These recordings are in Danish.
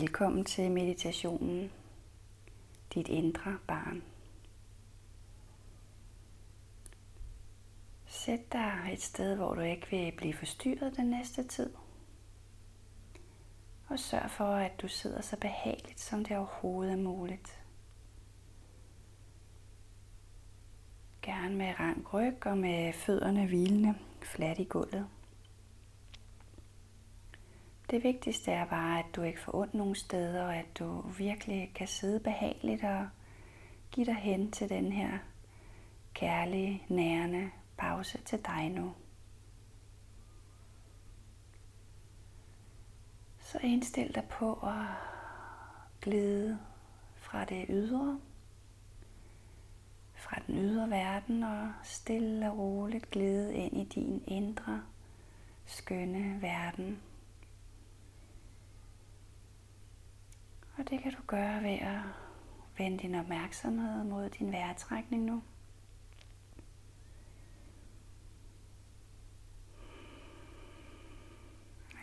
Velkommen til meditationen, dit indre barn. Sæt dig et sted, hvor du ikke vil blive forstyrret den næste tid. Og sørg for, at du sidder så behageligt, som det overhovedet er muligt. Gerne med rank ryg og med fødderne hvilende fladt i gulvet. Det vigtigste er bare, at du ikke får ondt nogen steder, og at du virkelig kan sidde behageligt og give dig hen til den her kærlige, nærende pause til dig nu. Så indstil dig på at glide fra det ydre, fra den ydre verden og stille og roligt glide ind i din indre, skønne verden. Og det kan du gøre ved at vende din opmærksomhed mod din vejrtrækning nu.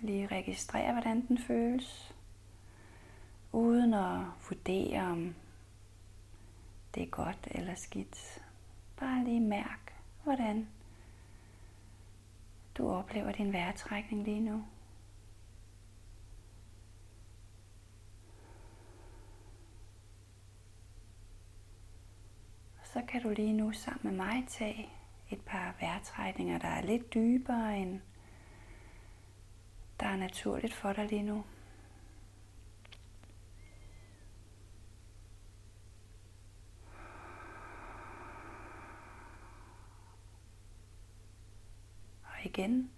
Lige registrere, hvordan den føles, uden at vurdere, om det er godt eller skidt. Bare lige mærk, hvordan du oplever din vejrtrækning lige nu. Så kan du lige nu sammen med mig tage et par vejrtrækninger, der er lidt dybere end der er naturligt for dig lige nu. Og igen.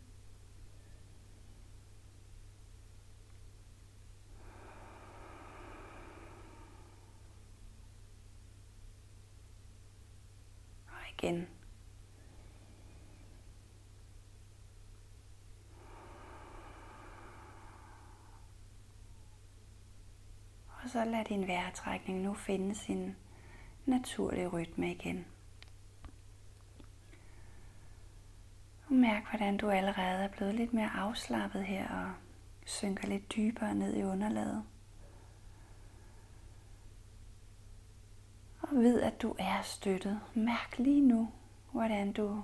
Igen. Og så lad din vejrtrækning nu finde sin naturlige rytme igen. Og mærk, hvordan du allerede er blevet lidt mere afslappet her og synker lidt dybere ned i underlaget. Ved, at du er støttet. Mærk lige nu, hvordan du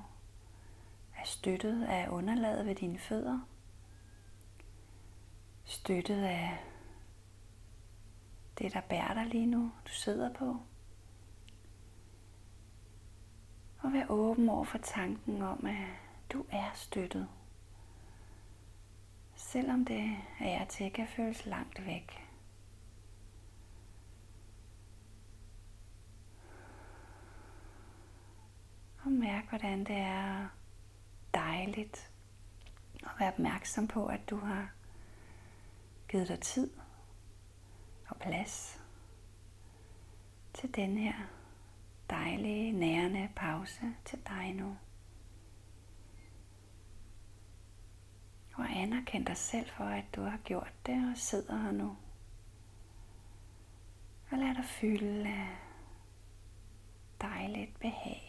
er støttet af underlaget ved dine fødder. Støttet af det, der bærer dig lige nu, du sidder på. Og vær åben over for tanken om, at du er støttet. Selvom det er til kan føles langt væk. Og mærk, hvordan det er dejligt at være opmærksom på, at du har givet dig tid og plads til den her dejlige, nærende pause til dig nu. Og anerkend dig selv for, at du har gjort det og sidder her nu. Og lad dig fylde af dejligt behag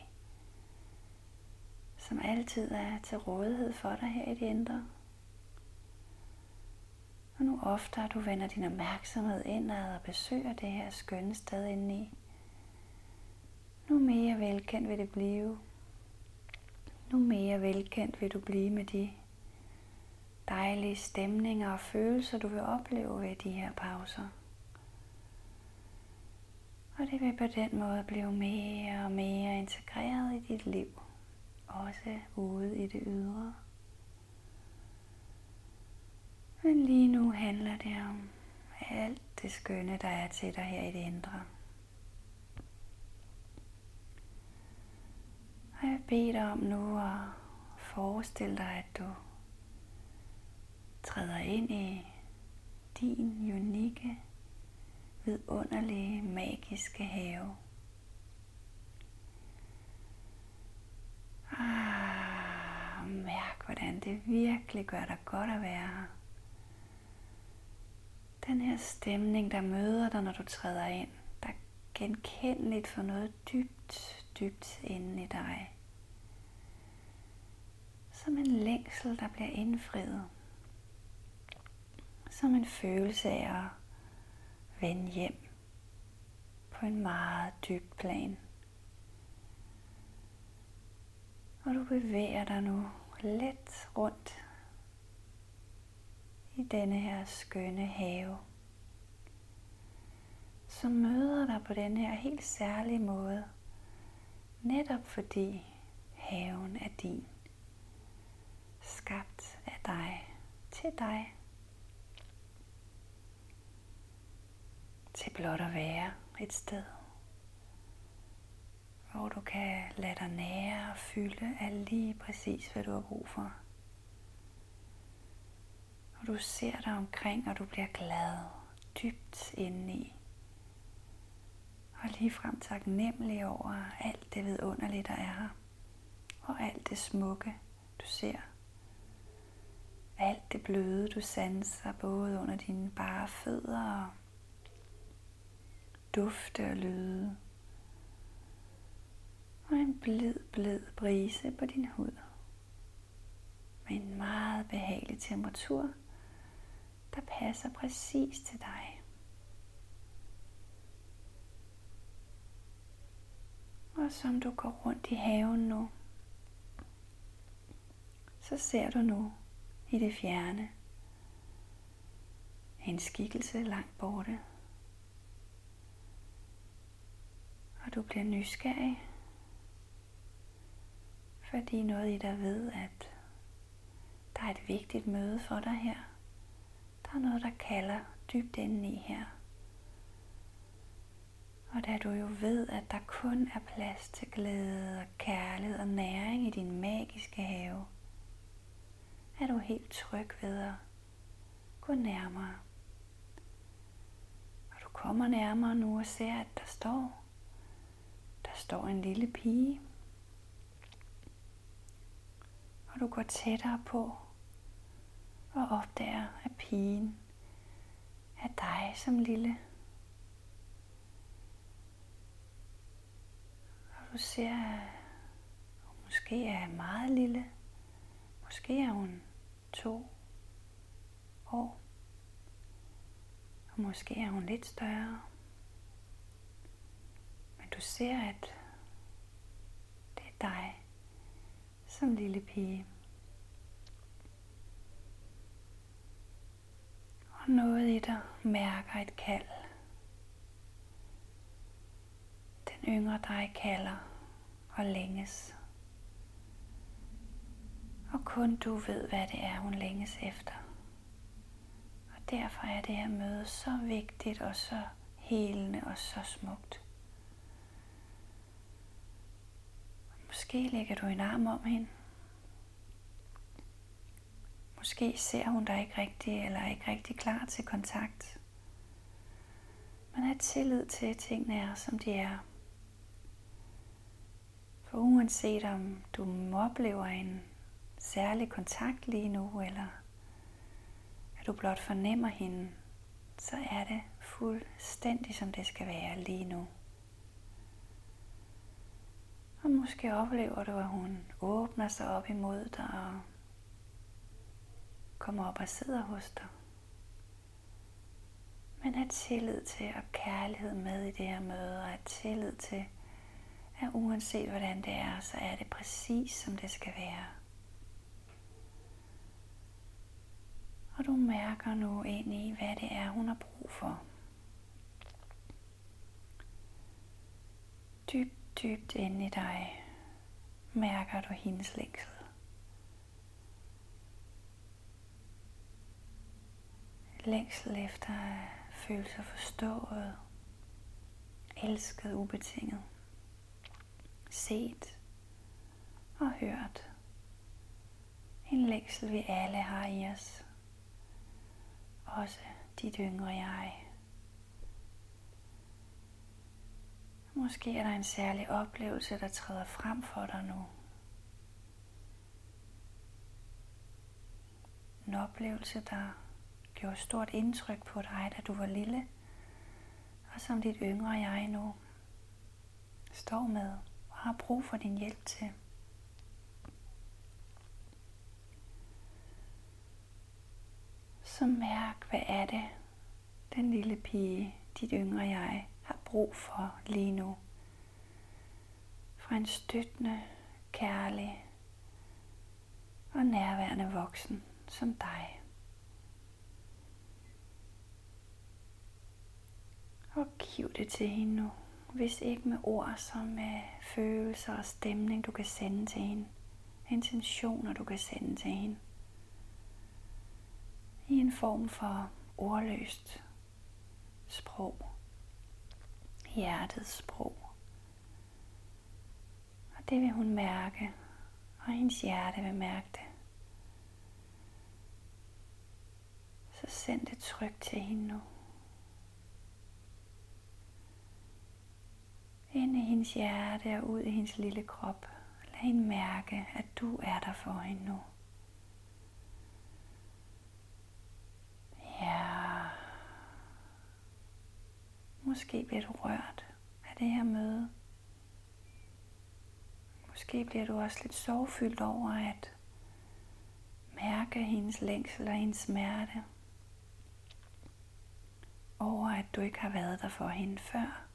som altid er til rådighed for dig her i det indre. Og nu oftere du vender din opmærksomhed indad og besøger det her skønne sted indeni, nu mere velkendt vil det blive. Nu mere velkendt vil du blive med de dejlige stemninger og følelser, du vil opleve ved de her pauser. Og det vil på den måde blive mere og mere integreret i dit liv også ude i det ydre. Men lige nu handler det om alt det skønne, der er til dig her i det indre. Og jeg beder dig om nu at forestille dig, at du træder ind i din unikke, vidunderlige, magiske have. Ah, mærk, hvordan det virkelig gør dig godt at være her. Den her stemning, der møder dig, når du træder ind, der er genkendeligt for noget dybt, dybt inde i dig. Som en længsel, der bliver indfriet. Som en følelse af at vende hjem på en meget dyb plan. Og du bevæger dig nu let rundt i denne her skønne have, som møder dig på den her helt særlige måde, netop fordi haven er din, skabt af dig, til dig, til blot at være et sted, hvor du kan lade dig nære og fylde af lige præcis, hvad du har brug for. Og du ser dig omkring, og du bliver glad dybt indeni. Og ligefrem taknemmelig over alt det vidunderlige, der er her. Og alt det smukke, du ser. Alt det bløde, du sanser både under dine bare fødder og dufte og lyde. Og en blid, blid brise på din hud. Med en meget behagelig temperatur, der passer præcis til dig. Og som du går rundt i haven nu, så ser du nu i det fjerne en skikkelse langt borte. Og du bliver nysgerrig, fordi noget i dig ved, at der er et vigtigt møde for dig her. Der er noget, der kalder dybt indeni her. Og da du jo ved, at der kun er plads til glæde og kærlighed og næring i din magiske have, er du helt tryg ved at gå nærmere. Og du kommer nærmere nu og ser, at der står, der står en lille pige. Og du går tættere på og opdager, at pigen er dig som lille. Og du ser, at hun måske er meget lille. Måske er hun to år. Og måske er hun lidt større. Men du ser, at det er dig som lille pige. Og noget i dig mærker et kald. Den yngre dig kalder og længes. Og kun du ved, hvad det er, hun længes efter. Og derfor er det her møde så vigtigt og så helende og så smukt. Måske lægger du en arm om hende. Måske ser hun dig ikke rigtig, eller er ikke rigtig klar til kontakt. Men have tillid til, at tingene er, som de er. For uanset om du oplever en særlig kontakt lige nu, eller at du blot fornemmer hende, så er det fuldstændig som det skal være lige nu. Og måske oplever du, at hun åbner sig op imod dig og kommer op og sidder hos dig. Men have tillid til at kærlighed med i det her møde, og have tillid til, at uanset hvordan det er, så er det præcis som det skal være. Og du mærker nu ind i, hvad det er, hun har brug for. Dybt, dybt inde i dig mærker du hendes længsel. Længsel efter at føle sig forstået, elsket ubetinget, set og hørt. En længsel vi alle har i os også dit yngre jeg. Måske er der en særlig oplevelse, der træder frem for dig nu. En oplevelse, der gjorde stort indtryk på dig, da du var lille, og som dit yngre jeg nu står med og har brug for din hjælp til. Så mærk, hvad er det, den lille pige, dit yngre jeg brug for lige nu. Fra en støttende, kærlig og nærværende voksen som dig. Og giv det til hende nu. Hvis ikke med ord, så med følelser og stemning, du kan sende til hende. Intentioner, du kan sende til hende. I en form for ordløst sprog. Hjertets sprog. Og det vil hun mærke, og hendes hjerte vil mærke det. Så send det tryk til hende nu. Ind i hendes hjerte og ud i hendes lille krop. Lad hende mærke, at du er der for hende nu. Ja. Måske bliver du rørt af det her møde. Måske bliver du også lidt sorgfyldt over at mærke hendes længsel og hendes smerte. Over at du ikke har været der for hende før.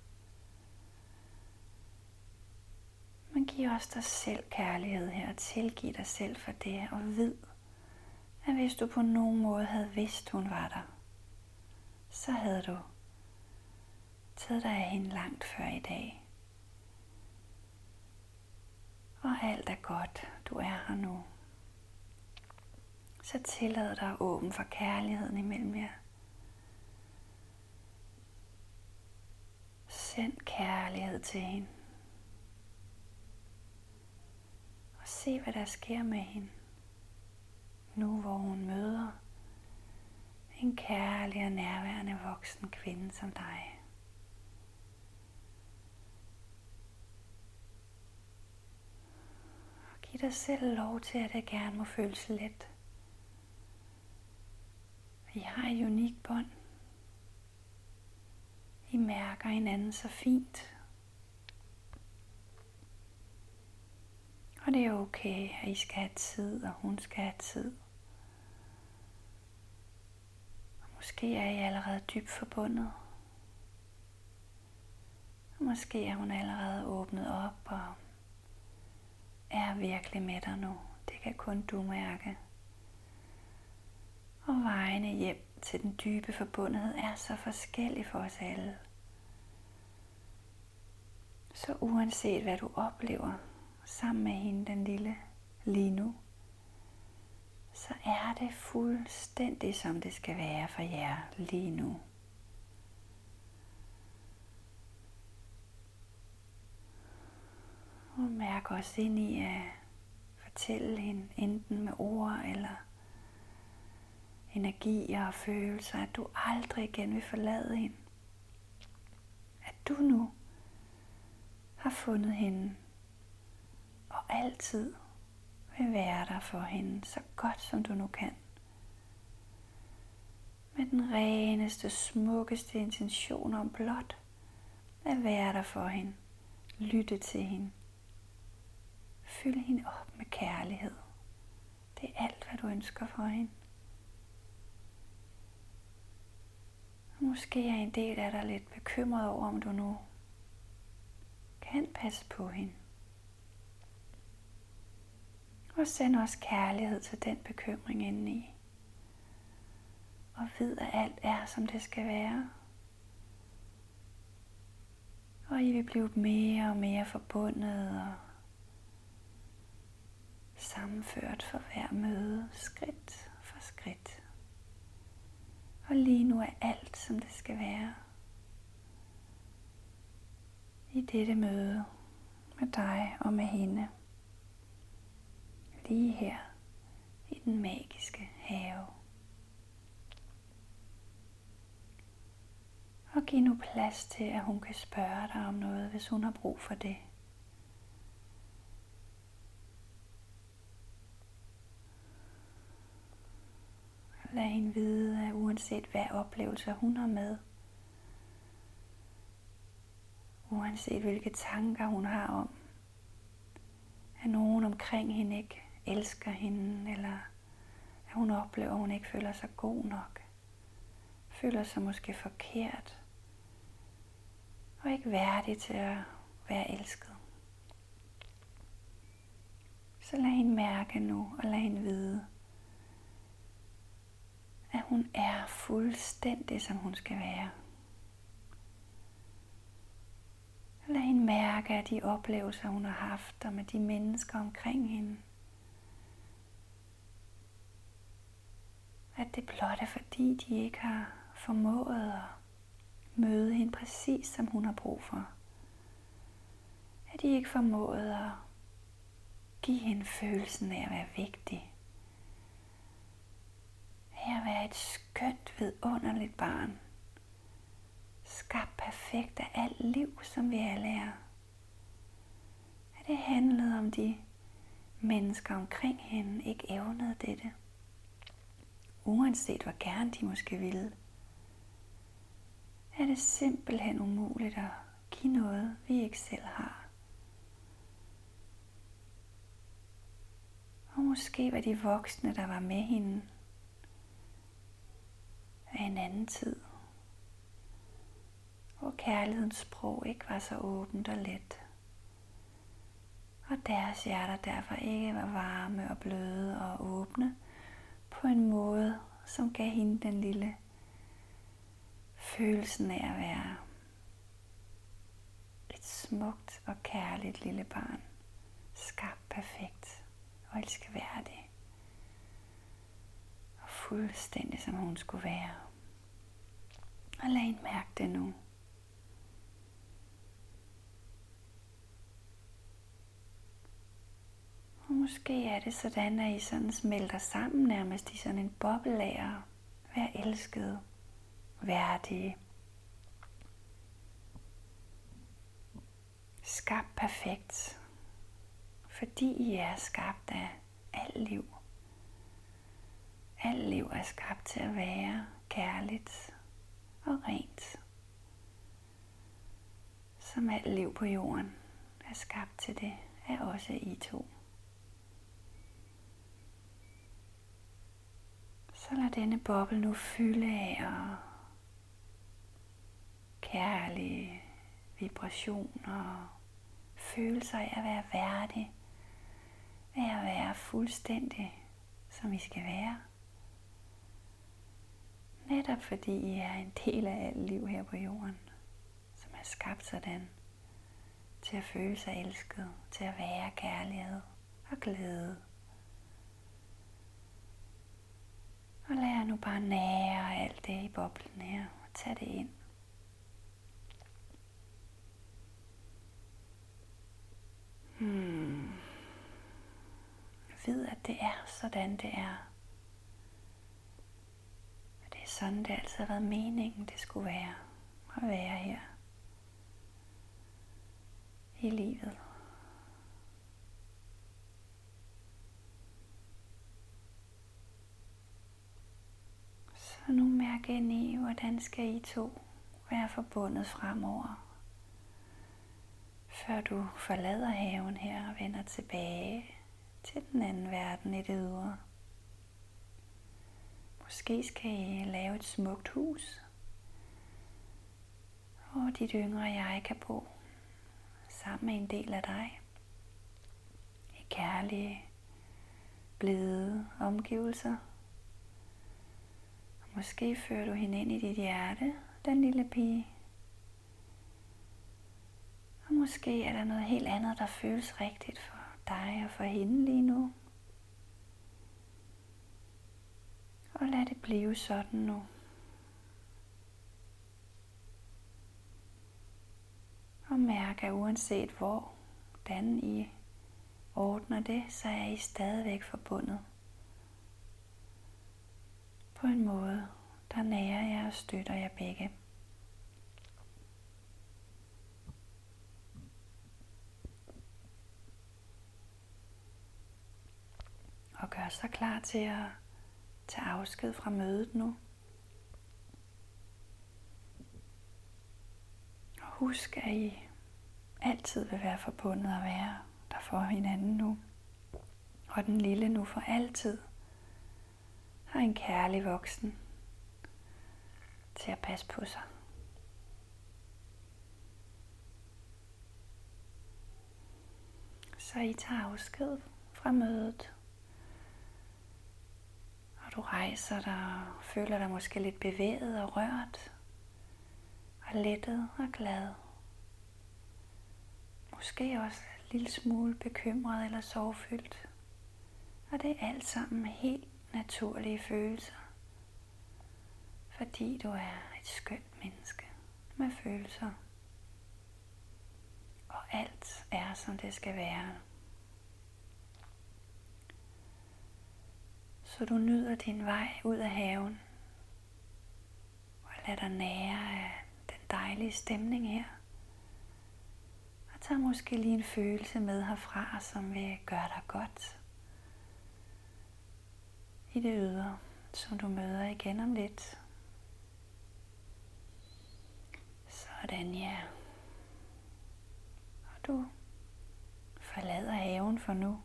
Men giv også dig selv kærlighed her og tilgiv dig selv for det og vid, at hvis du på nogen måde havde vidst, hun var der, så havde du taget dig af hende langt før i dag. Og alt er godt, du er her nu. Så tillad dig at åbne for kærligheden imellem jer. Send kærlighed til hende. se, hvad der sker med hende. Nu hvor hun møder en kærlig og nærværende voksen kvinde som dig. Og giv dig selv lov til, at det gerne må føles let. Vi har et unikt bånd. I mærker hinanden så fint. Og det er okay, at I skal have tid, og hun skal have tid. Og måske er I allerede dybt forbundet. Og måske er hun allerede åbnet op og er virkelig med dig nu. Det kan kun du mærke. Og vejene hjem til den dybe forbundethed er så forskellige for os alle. Så uanset hvad du oplever, sammen med hende, den lille, lige nu, så er det fuldstændig som det skal være for jer lige nu. Og mærk også ind i at fortælle hende enten med ord eller energier og følelser, at du aldrig igen vil forlade hende. At du nu har fundet hende og altid vil være der for hende så godt som du nu kan. Med den reneste, smukkeste intention om blot at være der for hende. Lytte til hende. Fyld hende op med kærlighed. Det er alt, hvad du ønsker for hende. Måske er en del af dig lidt bekymret over, om du nu kan passe på hende. Og send også kærlighed til den bekymring indeni. Og vid, at alt er, som det skal være. Og I vil blive mere og mere forbundet og sammenført for hver møde, skridt for skridt. Og lige nu er alt, som det skal være. I dette møde med dig og med hende lige her i den magiske have. Og giv nu plads til, at hun kan spørge dig om noget, hvis hun har brug for det. Lad hende vide, at uanset hvad oplevelser hun har med, uanset hvilke tanker hun har om, at nogen omkring hende ikke elsker hende, eller at hun oplever, at hun ikke føler sig god nok, føler sig måske forkert, og ikke værdig til at være elsket. Så lad hende mærke nu, og lad hende vide, at hun er fuldstændig, som hun skal være. Lad hende mærke af de oplevelser, hun har haft, og med de mennesker omkring hende. At det blot er fordi, de ikke har formået at møde hende præcis, som hun har brug for. At de ikke formået at give hende følelsen af at være vigtig ved at være et skønt, vidunderligt barn. Skabt perfekt af alt liv, som vi alle er. At det handlede om de mennesker omkring hende ikke evnede dette. Uanset hvor gerne de måske ville er det simpelthen umuligt at give noget, vi ikke selv har. Og måske var de voksne, der var med hende, af en anden tid, hvor kærlighedens sprog ikke var så åbent og let, og deres hjerter derfor ikke var varme og bløde og åbne på en måde, som gav hende den lille følelsen af at være et smukt og kærligt lille barn, skabt perfekt og elskværdigt fuldstændig som hun skulle være. Og lad hende mærke det nu. Og måske er det sådan, at I sådan smelter sammen nærmest i sådan en boble af at være elsket værdige, skabt perfekt, fordi I er skabt af alt liv. Alt liv er skabt til at være kærligt og rent. Som alt liv på jorden er skabt til det, er også I to. Så lad denne boble nu fylde af og kærlige vibrationer og følelser af at være værdig, af at være fuldstændig, som vi skal være. Netop fordi I er en del af alt liv her på jorden, som er skabt sådan, til at føle sig elsket, til at være kærlighed og glæde. Og lad jer nu bare nære alt det i boblen her, og tag det ind. Hmm. Ved, at det er sådan, det er. Er sådan, det altid har været meningen, det skulle være. At være her. I livet. Så nu mærk ind i, hvordan skal I to være forbundet fremover før du forlader haven her og vender tilbage til den anden verden i det ydre. Måske skal I lave et smukt hus, hvor dit yngre jeg kan bo sammen med en del af dig. I kærlige, blide omgivelser. Måske fører du hende ind i dit hjerte, den lille pige. Og måske er der noget helt andet, der føles rigtigt for dig og for hende lige nu. Og lad det blive sådan nu. Og mærk, at uanset hvor, hvordan I ordner det, så er I stadigvæk forbundet. På en måde, der nærer jer og støtter jer begge. og gør sig klar til at Tag afsked fra mødet nu. Og husk, at I altid vil være forbundet og være der for hinanden nu. Og den lille nu for altid har en kærlig voksen til at passe på sig. Så I tager afsked fra mødet. Og du rejser dig og føler dig måske lidt bevæget og rørt. Og lettet og glad. Måske også en lille smule bekymret eller sorgfyldt. Og det er alt sammen helt naturlige følelser. Fordi du er et skønt menneske med følelser. Og alt er, som det skal være. Så du nyder din vej ud af haven. Og lad dig nære af den dejlige stemning her. Og tag måske lige en følelse med herfra, som vil gøre dig godt i det ydre, som du møder igen om lidt. Sådan ja. Og du forlader haven for nu.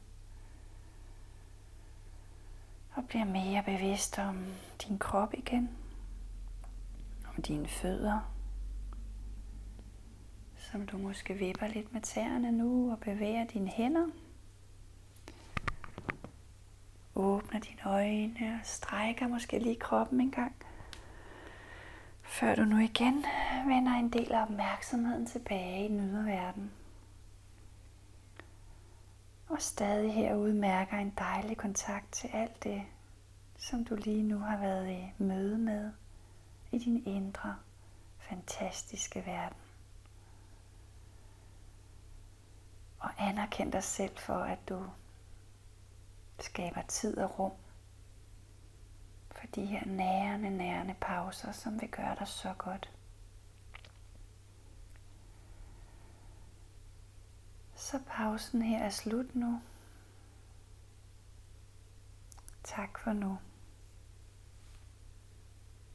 Og bliver mere bevidst om din krop igen. Om dine fødder. Som du måske vipper lidt med tæerne nu og bevæger dine hænder. Åbner dine øjne og strækker måske lige kroppen en gang. Før du nu igen vender en del af opmærksomheden tilbage i den ydre verden. Og stadig herude mærker en dejlig kontakt til alt det, som du lige nu har været i møde med i din indre, fantastiske verden. Og anerkend dig selv for, at du skaber tid og rum for de her nærende, nærende pauser, som vil gøre dig så godt. Så pausen her er slut nu. Tak for nu.